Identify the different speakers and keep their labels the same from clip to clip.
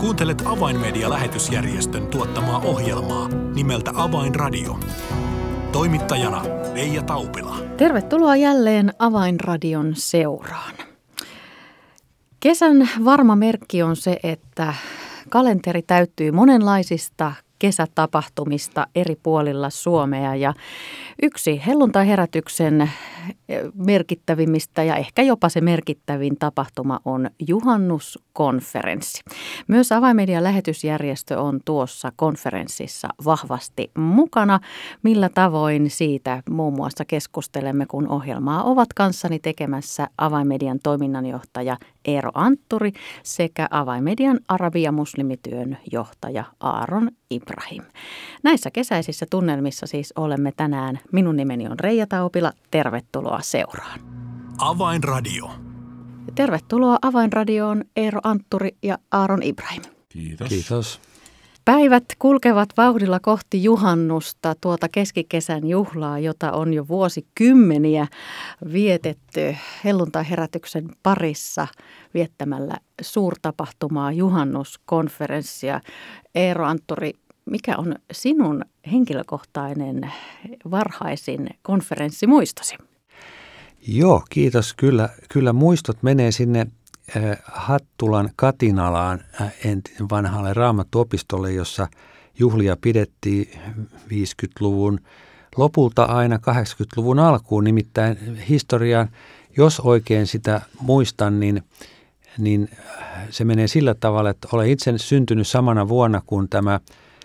Speaker 1: Kuuntelet Avainmedia-lähetysjärjestön tuottamaa ohjelmaa nimeltä Avainradio. Toimittajana Leija Taupila.
Speaker 2: Tervetuloa jälleen Avainradion seuraan. Kesän varma merkki on se, että kalenteri täyttyy monenlaisista kesätapahtumista eri puolilla Suomea ja yksi helluntai-herätyksen merkittävimmistä ja ehkä jopa se merkittävin tapahtuma on juhannuskonferenssi. Myös Avaimedian lähetysjärjestö on tuossa konferenssissa vahvasti mukana. Millä tavoin siitä muun muassa keskustelemme, kun ohjelmaa ovat kanssani tekemässä Avaimedian toiminnanjohtaja Eero Antturi sekä Avaimedian arabia muslimityön johtaja Aaron Ibrahim. Näissä kesäisissä tunnelmissa siis olemme tänään. Minun nimeni on Reija Taupila. Tervetuloa seuraan.
Speaker 1: Avainradio.
Speaker 2: Tervetuloa Avainradioon Eero Antturi ja Aaron Ibrahim.
Speaker 3: Kiitos.
Speaker 4: Kiitos.
Speaker 2: Päivät kulkevat vauhdilla kohti juhannusta, tuota keskikesän juhlaa, jota on jo vuosikymmeniä vietetty helluntai-herätyksen parissa viettämällä suurtapahtumaa, juhannuskonferenssia. Eero Antturi, mikä on sinun henkilökohtainen varhaisin konferenssimuistosi?
Speaker 4: Joo, kiitos. Kyllä, kyllä muistot menee sinne Hattulan Katinalaan vanhalle raamattuopistolle, jossa juhlia pidettiin 50-luvun lopulta aina 80-luvun alkuun. Nimittäin historiaan, jos oikein sitä muistan, niin, niin se menee sillä tavalla, että olen itse syntynyt samana vuonna, kun tämä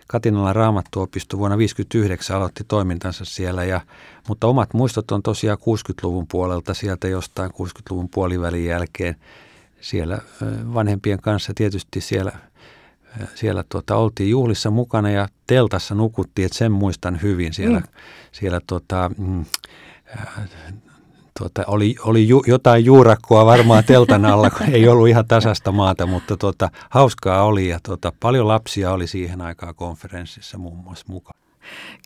Speaker 4: Katinalan raamattuopisto vuonna 1959 aloitti toimintansa siellä, ja, mutta omat muistot on tosiaan 60-luvun puolelta sieltä jostain 60-luvun puolivälin jälkeen – siellä vanhempien kanssa tietysti siellä, siellä tuota, oltiin juhlissa mukana ja teltassa nukuttiin, että sen muistan hyvin siellä, mm. siellä tuota, mm, tuota, oli, oli ju, jotain juurakkoa varmaan teltan alla, kun ei ollut ihan tasasta maata, mutta tuota, hauskaa oli ja tuota, paljon lapsia oli siihen aikaan konferenssissa muun muassa mukana.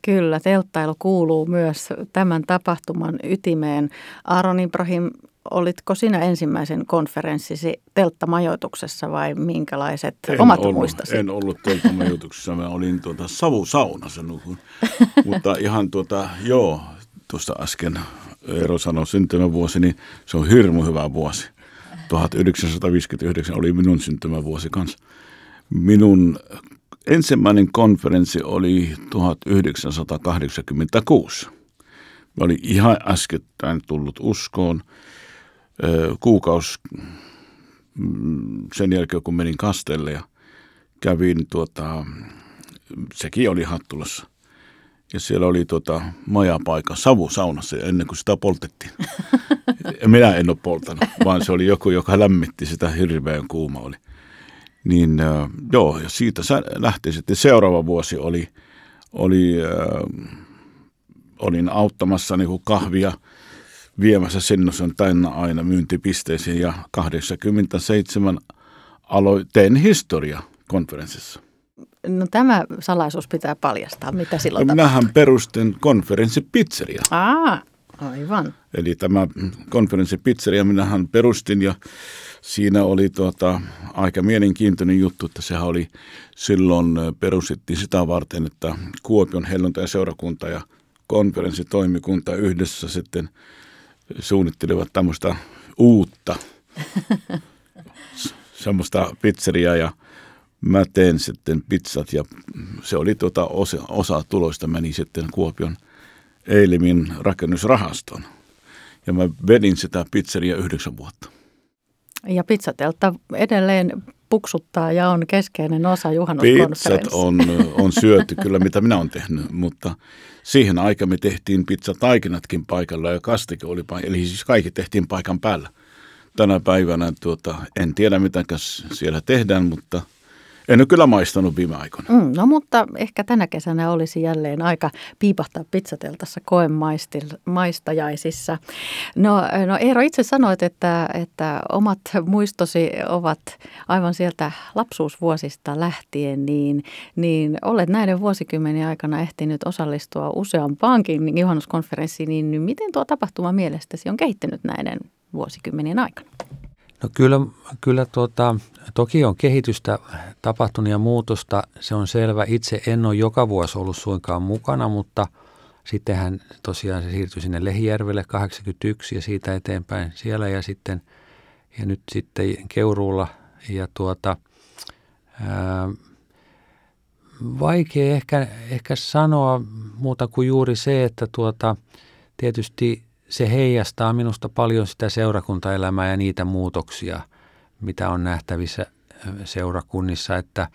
Speaker 2: Kyllä, telttailu kuuluu myös tämän tapahtuman ytimeen. Aaron Ibrahim, olitko sinä ensimmäisen konferenssisi telttamajoituksessa vai minkälaiset
Speaker 3: en
Speaker 2: omat
Speaker 3: ollut,
Speaker 2: muistasi?
Speaker 3: En ollut telttamajoituksessa, mä olin tuota savusaunassa nukun. Mutta ihan tuota, joo, tuosta äsken Eero sanoi syntymävuosi, niin se on hirmu hyvä vuosi. 1959 oli minun syntymävuosi kanssa. Minun ensimmäinen konferenssi oli 1986. Mä olin ihan äskettäin tullut uskoon – kuukaus mm, sen jälkeen, kun menin kastelle ja kävin, tuota, sekin oli Hattulassa. Ja siellä oli tuota, majapaikka savusaunassa ennen kuin sitä poltettiin. Minä en ole poltanut, vaan se oli joku, joka lämmitti sitä hirveän kuuma oli. Niin joo, ja siitä lähti sitten seuraava vuosi oli, oli äh, olin auttamassa niin kuin kahvia – viemässä Sennosen täynnä aina myyntipisteisiin ja 87 aloiteen historia konferenssissa.
Speaker 2: No tämä salaisuus pitää paljastaa. Mitä silloin
Speaker 3: no, Minähän perustin konferenssipizzeria.
Speaker 2: Aa, aivan.
Speaker 3: Eli tämä konferenssipizzeria minähän perustin ja siinä oli tuota, aika mielenkiintoinen juttu, että sehän oli silloin perustettiin sitä varten, että Kuopion helluntai seurakunta ja konferenssitoimikunta yhdessä sitten suunnittelivat tämmöistä uutta semmoista pizzeriaa ja mä teen sitten pizzat ja se oli tuota osa, osa tuloista meni sitten Kuopion Eilimin rakennusrahastoon. Ja mä vedin sitä pizzeria yhdeksän vuotta.
Speaker 2: Ja pizzateltta edelleen puksuttaa ja on keskeinen osa juhannuskonferenssia.
Speaker 3: Pizzat on, on syöty kyllä, mitä minä olen tehnyt, mutta siihen aikaan me tehtiin pizzataikinatkin paikalla ja kastike oli paikalla, eli siis kaikki tehtiin paikan päällä. Tänä päivänä tuota, en tiedä mitä siellä tehdään, mutta – en ole kyllä maistanut viime aikoina.
Speaker 2: Mm, no mutta ehkä tänä kesänä olisi jälleen aika piipahtaa pizzateltassa koemaistajaisissa. No, no Eero, itse sanoit, että, että omat muistosi ovat aivan sieltä lapsuusvuosista lähtien, niin, niin olet näiden vuosikymmenen aikana ehtinyt osallistua useampaankin juhannuskonferenssiin, niin miten tuo tapahtuma mielestäsi on kehittynyt näiden vuosikymmenien aikana?
Speaker 4: No kyllä, kyllä tuota, toki on kehitystä tapahtunut ja muutosta, se on selvä. Itse en ole joka vuosi ollut suinkaan mukana, mutta sittenhän tosiaan se siirtyi sinne Lehijärvelle 81 ja siitä eteenpäin siellä ja sitten ja nyt sitten Keuruulla ja tuota, ää, vaikea ehkä, ehkä sanoa muuta kuin juuri se, että tuota, tietysti se heijastaa minusta paljon sitä seurakuntaelämää ja niitä muutoksia, mitä on nähtävissä seurakunnissa, että,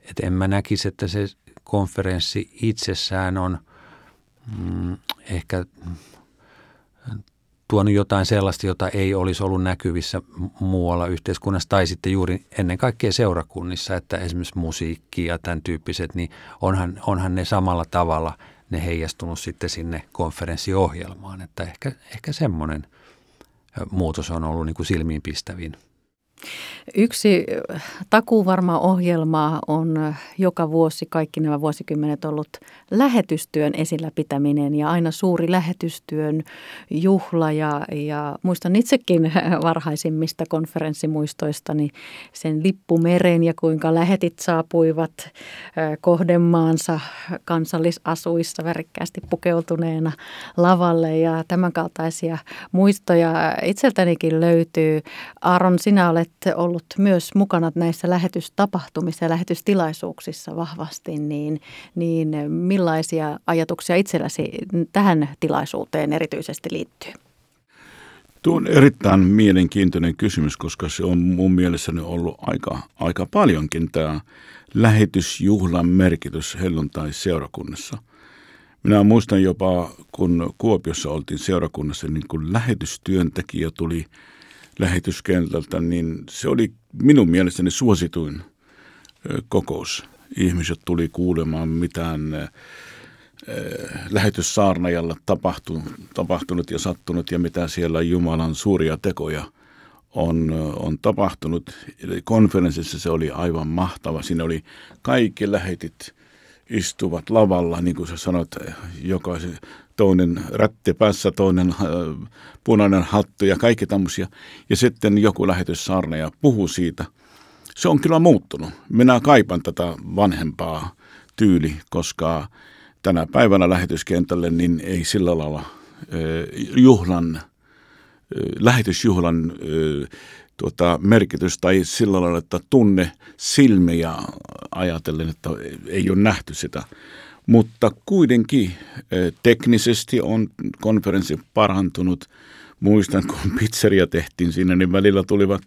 Speaker 4: että en mä näkisi, että se konferenssi itsessään on mm, ehkä tuonut jotain sellaista, jota ei olisi ollut näkyvissä muualla yhteiskunnassa tai sitten juuri ennen kaikkea seurakunnissa, että esimerkiksi musiikki ja tämän tyyppiset, niin onhan, onhan ne samalla tavalla ne heijastunut sitten sinne konferenssiohjelmaan, että ehkä, ehkä semmoinen muutos on ollut niin kuin silmiinpistävin.
Speaker 2: Yksi takuvarma ohjelma on joka vuosi, kaikki nämä vuosikymmenet ollut lähetystyön esillä pitäminen ja aina suuri lähetystyön juhla. Ja, ja muistan itsekin varhaisimmista konferenssimuistoistani sen lippumeren ja kuinka lähetit saapuivat kohdemaansa kansallisasuissa värikkäästi pukeutuneena lavalle ja tämänkaltaisia muistoja itseltänikin löytyy. Aaron, sinä olet olet ollut myös mukana näissä lähetystapahtumissa ja lähetystilaisuuksissa vahvasti, niin, niin millaisia ajatuksia itselläsi tähän tilaisuuteen erityisesti liittyy?
Speaker 3: Tuo on erittäin mielenkiintoinen kysymys, koska se on mun mielessäni ollut aika, aika paljonkin tämä lähetysjuhlan merkitys helluntai-seurakunnassa. Minä muistan jopa, kun Kuopiossa oltiin seurakunnassa, niin kun lähetystyöntekijä tuli – lähetyskentältä, niin se oli minun mielestäni suosituin kokous. Ihmiset tuli kuulemaan mitään lähetyssaarnajalla tapahtunut, tapahtunut ja sattunut ja mitä siellä Jumalan suuria tekoja on, on tapahtunut. Eli konferenssissa se oli aivan mahtava. Siinä oli kaikki lähetit istuvat lavalla, niin kuin sä sanot, jokaisen toinen rätti päässä, toinen äh, punainen hattu ja kaikki tämmöisiä. Ja sitten joku lähetyssaarnaja puhuu siitä. Se on kyllä muuttunut. Minä kaipan tätä vanhempaa tyyli, koska tänä päivänä lähetyskentälle niin ei sillä lailla äh, juhlan, äh, lähetysjuhlan tuota, merkitys tai sillä lailla, että tunne silmiä ajatellen, että ei ole nähty sitä. Mutta kuitenkin eh, teknisesti on konferenssi parantunut. Muistan, kun pizzeria tehtiin siinä, niin välillä tulivat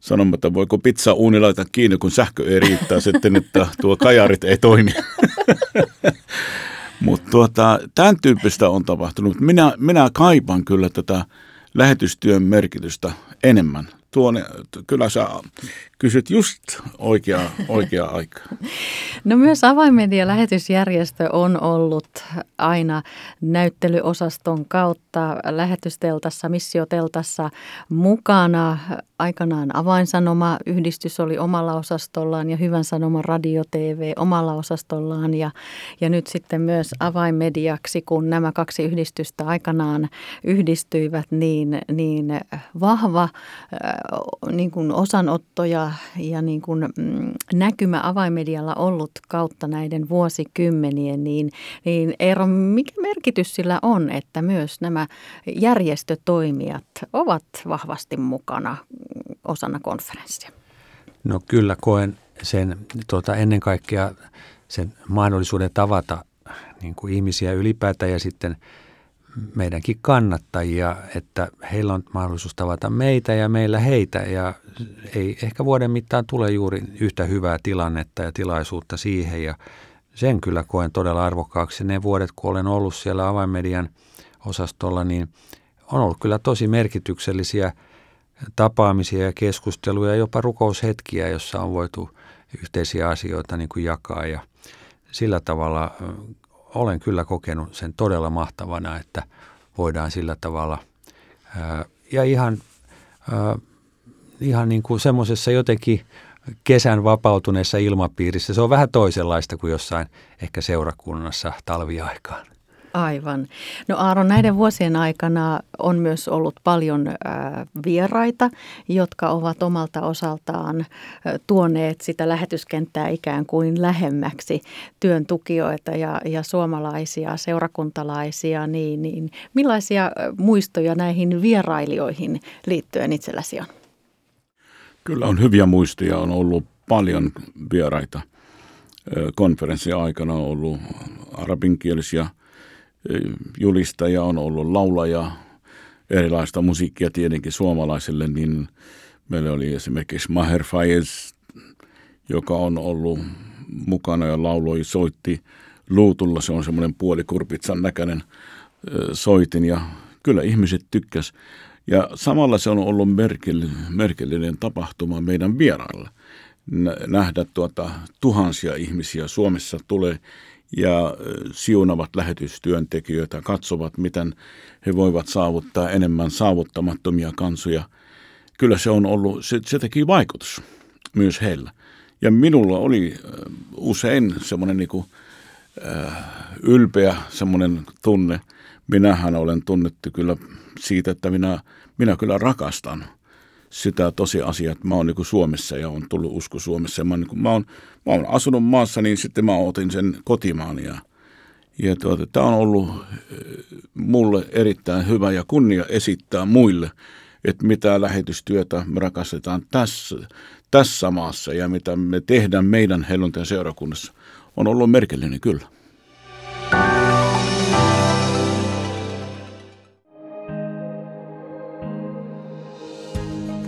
Speaker 3: sanomaan, että voiko pizza uuni laittaa kiinni, kun sähkö ei riittää sitten, että tuo kajarit ei toimi. Mutta tuota, tämän tyyppistä on tapahtunut. Minä, minä kaipaan kyllä tätä lähetystyön merkitystä enemmän tuonne, kyllä sä kysyt just oikea, oikea aika.
Speaker 2: No myös Avaimedia lähetysjärjestö on ollut aina näyttelyosaston kautta lähetysteltassa, missioteltassa mukana. Aikanaan Avainsanoma yhdistys oli omalla osastollaan ja Hyvän Sanoma Radio TV omalla osastollaan ja, ja nyt sitten myös Avainmediaksi, kun nämä kaksi yhdistystä aikanaan yhdistyivät, niin, niin vahva niin kuin osanotto ja, ja niin kuin, mm, näkymä avaimedialla ollut kautta näiden vuosikymmenien, niin, niin Eero, mikä merkitys sillä on, että myös nämä järjestötoimijat ovat vahvasti mukana osana konferenssia?
Speaker 4: No kyllä koen sen tuota, ennen kaikkea sen mahdollisuuden tavata niin kuin ihmisiä ylipäätään ja sitten – meidänkin kannattajia, että heillä on mahdollisuus tavata meitä ja meillä heitä. Ja ei ehkä vuoden mittaan tule juuri yhtä hyvää tilannetta ja tilaisuutta siihen. Ja sen kyllä koen todella arvokkaaksi. Ne vuodet, kun olen ollut siellä avainmedian osastolla, niin on ollut kyllä tosi merkityksellisiä tapaamisia ja keskusteluja, jopa rukoushetkiä, jossa on voitu yhteisiä asioita niin kuin jakaa. Ja sillä tavalla olen kyllä kokenut sen todella mahtavana, että voidaan sillä tavalla ja ihan, ihan niin kuin semmoisessa jotenkin kesän vapautuneessa ilmapiirissä. Se on vähän toisenlaista kuin jossain ehkä seurakunnassa talviaikaan.
Speaker 2: Aivan. No Aaron, näiden vuosien aikana on myös ollut paljon vieraita, jotka ovat omalta osaltaan tuoneet sitä lähetyskenttää ikään kuin lähemmäksi työn tukijoita ja, ja suomalaisia, seurakuntalaisia. Niin, niin millaisia muistoja näihin vierailijoihin liittyen itselläsi on?
Speaker 3: Kyllä on hyviä muistoja, on ollut paljon vieraita. Konferenssin aikana on ollut arabinkielisiä julistaja, on ollut laulaja, erilaista musiikkia tietenkin suomalaisille, niin meillä oli esimerkiksi Maher Fayez, joka on ollut mukana ja lauloi, soitti luutulla. Se on semmoinen puolikurpitsan näköinen soitin ja kyllä ihmiset tykkäs. Ja samalla se on ollut merkillinen tapahtuma meidän vieraille. Nähdä tuota, tuhansia ihmisiä Suomessa tulee ja siunavat lähetystyöntekijöitä, katsovat, miten he voivat saavuttaa enemmän saavuttamattomia kansoja. Kyllä se on ollut, se, se teki vaikutus myös heillä. Ja minulla oli usein semmoinen niin äh, ylpeä semmoinen tunne. Minähän olen tunnettu kyllä siitä, että minä, minä kyllä rakastan sitä tosiasiaa, että mä oon niin Suomessa ja on tullut usko Suomessa. Mä, oon, niin kuin, mä, oon, mä oon asunut maassa, niin sitten mä otin sen kotimaan ja, ja tuota, tämä on ollut eh, mulle erittäin hyvä ja kunnia esittää muille, että mitä lähetystyötä me rakastetaan tässä, tässä maassa ja mitä me tehdään meidän helluntajan seurakunnassa, on ollut merkillinen kyllä.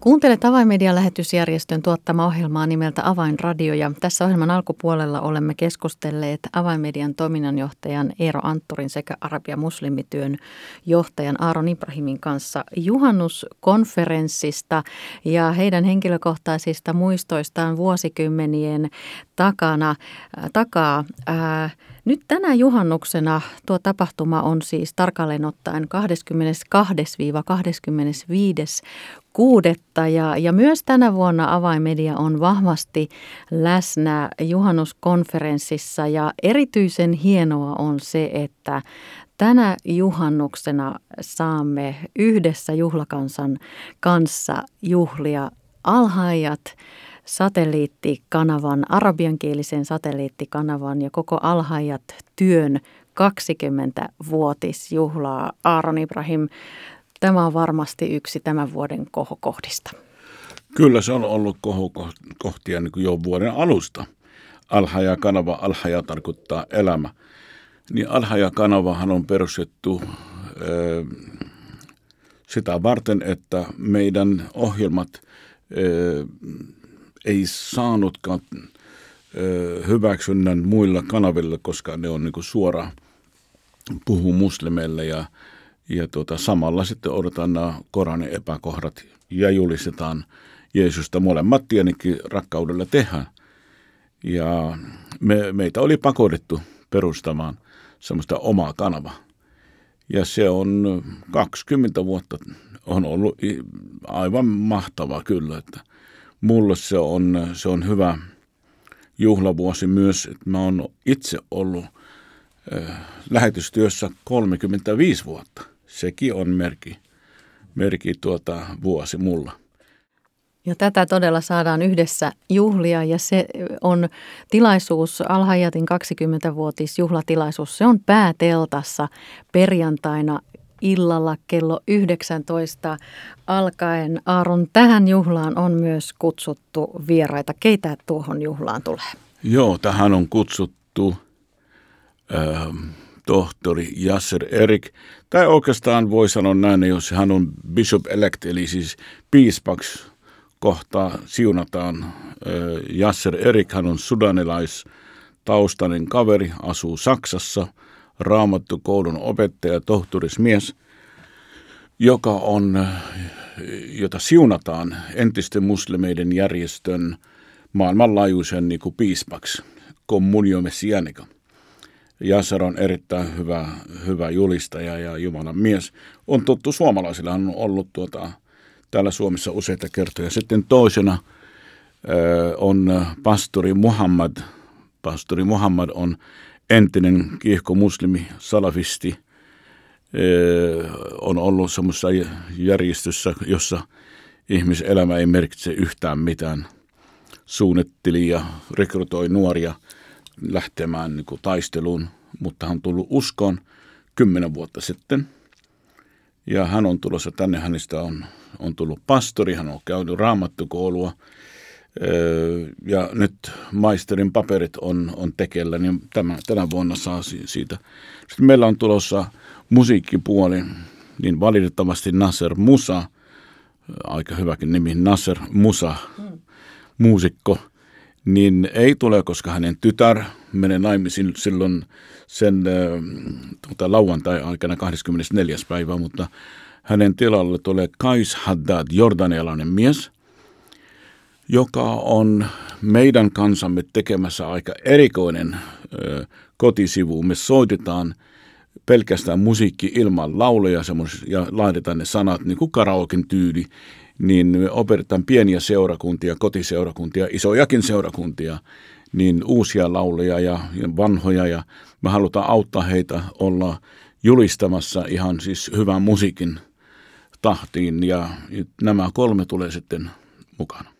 Speaker 2: Kuuntelet Avainmedian lähetysjärjestön tuottama ohjelmaa nimeltä Avainradio ja tässä ohjelman alkupuolella olemme keskustelleet Avainmedian toiminnanjohtajan Eero Antturin sekä Arabia muslimityön johtajan Aaron Ibrahimin kanssa juhannuskonferenssista ja heidän henkilökohtaisista muistoistaan vuosikymmenien takana, takaa. Ää, nyt tänä juhannuksena tuo tapahtuma on siis tarkalleen ottaen 22-25 kuudetta. Ja, ja myös tänä vuonna Avainmedia on vahvasti läsnä juhannuskonferenssissa. Ja erityisen hienoa on se, että tänä juhannuksena saamme yhdessä juhlakansan kanssa juhlia alhaajat satelliittikanavan, arabiankielisen satelliittikanavan ja koko alhaajat työn 20-vuotisjuhlaa. Aaron Ibrahim, Tämä on varmasti yksi tämän vuoden kohokohdista.
Speaker 3: Kyllä se on ollut kohokohtia niin kuin jo vuoden alusta. Alhaja-kanava, alhaja tarkoittaa elämä. Niin Alhaja-kanavahan on perustettu ö, sitä varten, että meidän ohjelmat ö, ei saanutkaan hyväksynnän muilla kanavilla, koska ne on niin suora puhu muslimeille ja ja tuota, samalla sitten odotetaan nämä Koranin epäkohdat ja julistetaan Jeesusta molemmat tietenkin rakkaudella tehdään. Ja me, meitä oli pakotettu perustamaan semmoista omaa kanavaa. Ja se on 20 vuotta on ollut aivan mahtava kyllä, että mulle se on, se on hyvä juhlavuosi myös, että mä oon itse ollut äh, lähetystyössä 35 vuotta sekin on merkki, merkki tuota vuosi mulla.
Speaker 2: Ja tätä todella saadaan yhdessä juhlia ja se on tilaisuus, Alhajatin 20-vuotis juhlatilaisuus. Se on pääteltassa perjantaina illalla kello 19 alkaen. Aaron, tähän juhlaan on myös kutsuttu vieraita. Keitä tuohon juhlaan tulee?
Speaker 3: Joo, tähän on kutsuttu tohtori Jasser Erik, tai oikeastaan voi sanoa näin, jos hän on bishop elect, eli siis piispaksi kohtaa siunataan Jasser Erik, hän on sudanilais taustainen kaveri, asuu Saksassa, raamattukoulun opettaja, tohtorismies, joka on, jota siunataan entisten muslimeiden järjestön maailmanlaajuisen niin kuin piispaksi, communio messianica. Jasser on erittäin hyvä, hyvä julistaja ja Jumalan mies. On tuttu suomalaisilla, on ollut tuota, täällä Suomessa useita kertoja. Sitten toisena ö, on pastori Muhammad. Pastori Muhammad on entinen kiihko muslimi, salafisti. Ö, on ollut semmoisessa järjestössä, jossa ihmiselämä ei merkitse yhtään mitään. Suunnitteli ja rekrytoi nuoria – lähtemään niin kuin taisteluun, mutta hän on tullut uskoon kymmenen vuotta sitten. Ja hän on tulossa tänne, hänestä on, on tullut pastori, hän on käynyt raamattukoulua. Ja nyt maisterin paperit on, on tekellä, niin tämä, tänä vuonna saa siitä. Sitten meillä on tulossa musiikkipuoli, niin valitettavasti Nasser Musa, aika hyväkin nimi, Nasser Musa, mm. muusikko – niin ei tule, koska hänen tytär menee naimisiin silloin sen äh, tuota, lauantai-aikana 24. päivä, mutta hänen tilalle tulee Kais Haddad, jordanialainen mies, joka on meidän kansamme tekemässä aika erikoinen äh, kotisivu. Me soitetaan pelkästään musiikki ilman lauleja ja laitetaan ne sanat niin kuin karaoken tyyli niin me opetetaan pieniä seurakuntia, kotiseurakuntia, isojakin seurakuntia, niin uusia lauleja ja, ja vanhoja ja me halutaan auttaa heitä olla julistamassa ihan siis hyvän musiikin tahtiin ja nämä kolme tulee sitten mukana.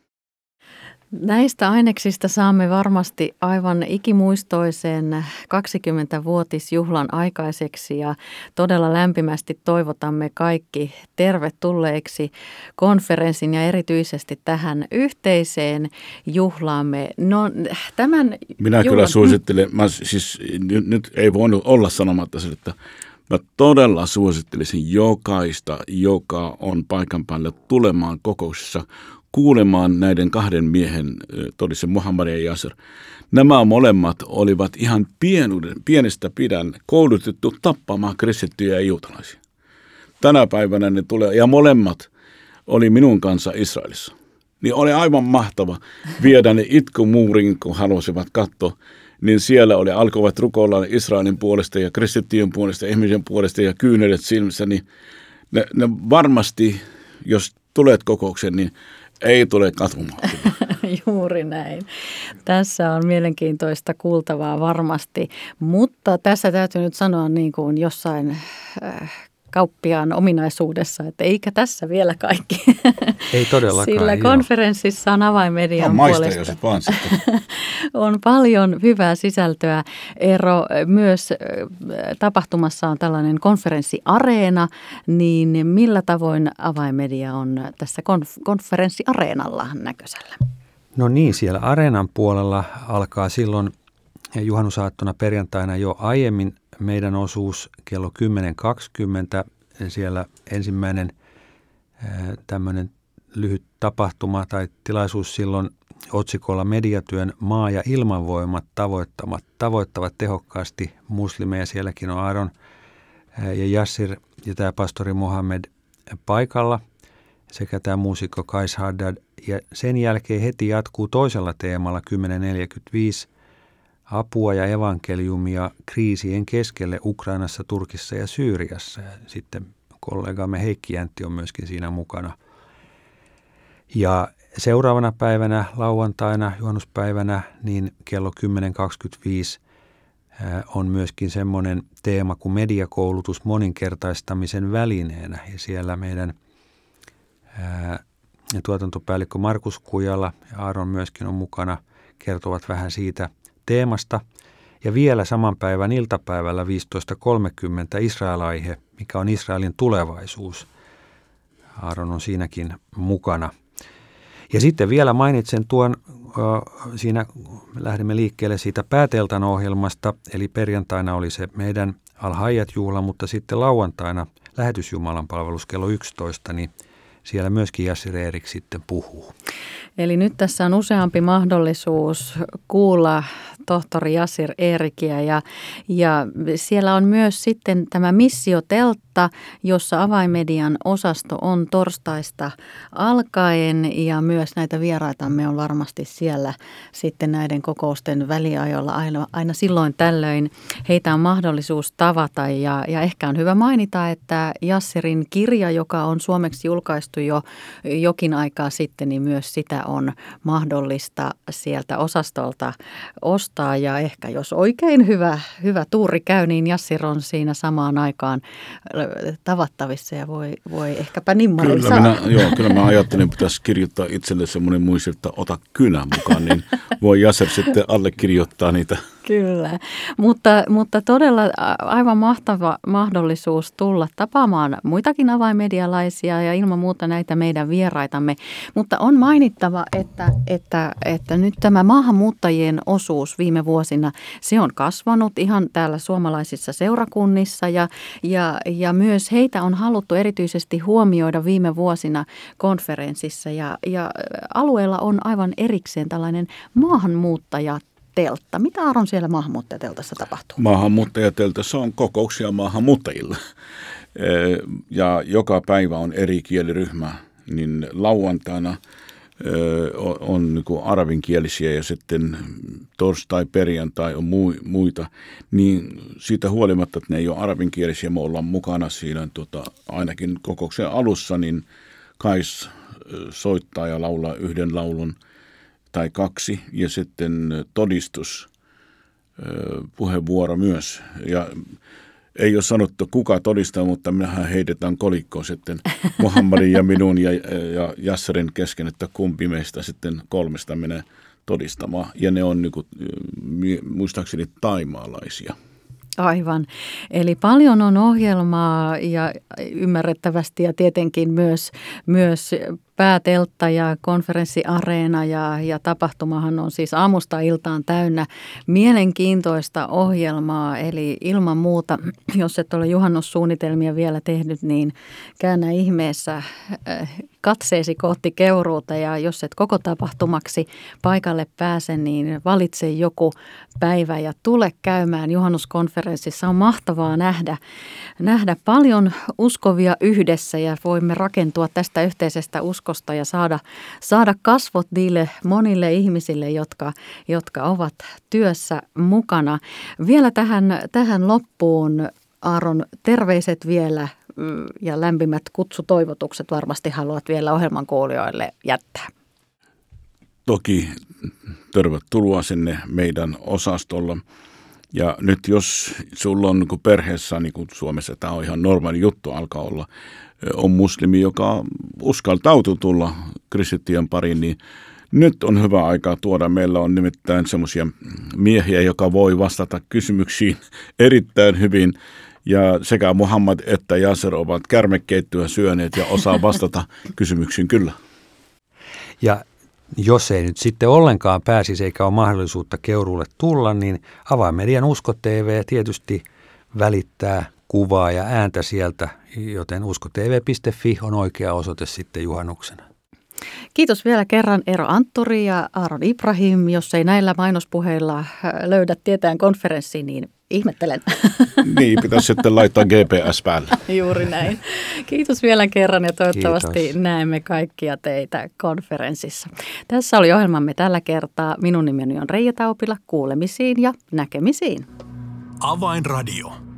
Speaker 2: Näistä aineksista saamme varmasti aivan ikimuistoisen 20-vuotisjuhlan aikaiseksi ja todella lämpimästi toivotamme kaikki tervetulleeksi konferenssin ja erityisesti tähän yhteiseen juhlaamme. No, tämän
Speaker 3: Minä juhlan... kyllä suosittelen, mä siis nyt, nyt ei voinut olla sanomatta sitä, että Mä todella suosittelisin jokaista, joka on paikan päällä tulemaan kokouksessa kuulemaan näiden kahden miehen, todisen Muhammad ja Yasser. Nämä molemmat olivat ihan pienuuden, pienestä pidän koulutettu tappamaan kristittyjä ja juutalaisia. Tänä päivänä ne tulee, ja molemmat oli minun kanssa Israelissa. Niin oli aivan mahtava viedä ne itkumuuriin, kun halusivat katsoa. Niin siellä oli, alkoivat rukoilla Israelin puolesta ja kristittyjen puolesta, ihmisen puolesta ja kyynelet silmissä. Niin ne, ne varmasti, jos tulet kokoukseen, niin ei tule katumaan.
Speaker 2: Juuri näin. Tässä on mielenkiintoista kuultavaa varmasti, mutta tässä täytyy nyt sanoa niin kuin jossain äh, kauppiaan ominaisuudessa, että eikä tässä vielä kaikki.
Speaker 4: Ei todellakaan.
Speaker 2: Sillä joo. konferenssissa on avainmedian no, puolesta.
Speaker 3: vaan
Speaker 2: on paljon hyvää sisältöä. Ero myös tapahtumassa on tällainen konferenssiareena, niin millä tavoin avainmedia on tässä konf- konferenssiareenalla näköisellä?
Speaker 4: No niin, siellä areenan puolella alkaa silloin juhannusaattona perjantaina jo aiemmin meidän osuus kello 10.20. Siellä ensimmäinen tämmöinen lyhyt tapahtuma tai tilaisuus silloin otsikolla Mediatyön maa- ja ilmanvoimat tavoittavat, tavoittavat tehokkaasti muslimeja. Sielläkin on Aaron ja Yassir ja tämä pastori Mohammed paikalla sekä tämä muusikko Kais Haddad. Ja sen jälkeen heti jatkuu toisella teemalla 1045 apua ja evankeliumia kriisien keskelle Ukrainassa, Turkissa ja Syyriassa. Ja sitten kollegamme Heikki Jäntti on myöskin siinä mukana. Ja seuraavana päivänä, lauantaina, juhannuspäivänä, niin kello 10.25 on myöskin semmoinen teema kuin mediakoulutus moninkertaistamisen välineenä. Ja siellä meidän tuotantopäällikkö Markus Kujala ja Aaron myöskin on mukana, kertovat vähän siitä – teemasta. Ja vielä saman päivän iltapäivällä 15.30 Israel-aihe, mikä on Israelin tulevaisuus. Aaron on siinäkin mukana. Ja sitten vielä mainitsen tuon siinä lähdimme liikkeelle siitä pääteltan ohjelmasta, eli perjantaina oli se meidän Alhaijat-juhla, mutta sitten lauantaina lähetysjumalan palvelus kello 11, niin siellä myöskin Jassi Reerik sitten puhuu.
Speaker 2: Eli nyt tässä on useampi mahdollisuus kuulla tohtori Jasir Erikiä ja, ja siellä on myös sitten tämä missioteltta, jossa avaimedian osasto on torstaista alkaen ja myös näitä vieraitamme on varmasti siellä sitten näiden kokousten väliajolla aina, aina silloin tällöin. Heitä on mahdollisuus tavata ja, ja ehkä on hyvä mainita, että Jassirin kirja, joka on suomeksi julkaistu jo jokin aikaa sitten, niin myös sitä on mahdollista sieltä osastolta ostaa. Ja ehkä jos oikein hyvä, hyvä tuuri käy, niin Jassir on siinä samaan aikaan tavattavissa ja voi, voi ehkäpä nimmarin
Speaker 3: kyllä minä, joo, kyllä mä ajattelin, että pitäisi kirjoittaa itselle semmoinen muisti, että ota kynä mukaan, niin voi Jasser sitten allekirjoittaa niitä
Speaker 2: Kyllä, mutta, mutta todella aivan mahtava mahdollisuus tulla tapaamaan muitakin avaimedialaisia ja ilman muuta näitä meidän vieraitamme. Mutta on mainittava, että, että, että nyt tämä maahanmuuttajien osuus viime vuosina, se on kasvanut ihan täällä suomalaisissa seurakunnissa ja, ja, ja myös heitä on haluttu erityisesti huomioida viime vuosina konferenssissa ja, ja alueella on aivan erikseen tällainen maahanmuuttaja teltta. Mitä Aron siellä maahanmuuttajateltassa tapahtuu?
Speaker 3: Maahanmuuttajateltassa on kokouksia maahanmuuttajilla. Ja joka päivä on eri kieliryhmä, niin lauantaina on niin arabinkielisiä ja sitten torstai, perjantai on muita, niin siitä huolimatta, että ne ei ole arabinkielisiä, me ollaan mukana siinä tota, ainakin kokouksen alussa, niin Kais soittaa ja laulaa yhden laulun – tai kaksi ja sitten todistus, puheenvuoro myös. Ja ei ole sanottu kuka todistaa, mutta minähän heitetään kolikkoon sitten Muhammadin ja minun ja, ja Jasserin kesken, että kumpi meistä sitten kolmesta menee todistamaan. Ja ne on niin kuin, muistaakseni taimaalaisia.
Speaker 2: Aivan. Eli paljon on ohjelmaa ja ymmärrettävästi ja tietenkin myös, myös pääteltta ja konferenssiareena ja, ja tapahtumahan on siis aamusta iltaan täynnä mielenkiintoista ohjelmaa. Eli ilman muuta, jos et ole juhannussuunnitelmia vielä tehnyt, niin käännä ihmeessä äh, katseesi kohti keuruuta ja jos et koko tapahtumaksi paikalle pääse, niin valitse joku päivä ja tule käymään juhannuskonferenssissa. On mahtavaa nähdä, nähdä paljon uskovia yhdessä ja voimme rakentua tästä yhteisestä uskosta ja saada, saada kasvot niille monille ihmisille, jotka, jotka ovat työssä mukana. Vielä tähän, tähän loppuun Aaron, terveiset vielä ja lämpimät kutsutoivotukset varmasti haluat vielä ohjelman kuulijoille jättää.
Speaker 3: Toki tervetuloa sinne meidän osastolla. Ja nyt jos sulla on niin perheessä, niin kuin Suomessa tämä on ihan normaali juttu alkaa olla, on muslimi, joka uskaltautuu tulla kristittyjen pariin, niin nyt on hyvä aika tuoda. Meillä on nimittäin semmoisia miehiä, joka voi vastata kysymyksiin erittäin hyvin ja sekä Muhammad että Yasser ovat kärmekeittyä syöneet ja osaa vastata kysymyksiin kyllä.
Speaker 4: Ja jos ei nyt sitten ollenkaan pääsisi eikä ole mahdollisuutta Keuruulle tulla, niin Avainmedian Usko TV tietysti välittää kuvaa ja ääntä sieltä, joten uskotv.fi on oikea osoite sitten juhannuksena.
Speaker 2: Kiitos vielä kerran Eero Antturi ja Aaron Ibrahim. Jos ei näillä mainospuheilla äh, löydä tietään konferenssi, niin ihmettelen.
Speaker 3: Niin, pitäisi sitten laittaa GPS päälle.
Speaker 2: Juuri näin. Kiitos vielä kerran ja toivottavasti Kiitos. näemme kaikkia teitä konferenssissa. Tässä oli ohjelmamme tällä kertaa. Minun nimeni on Reija Taupila. Kuulemisiin ja näkemisiin.
Speaker 1: Avainradio.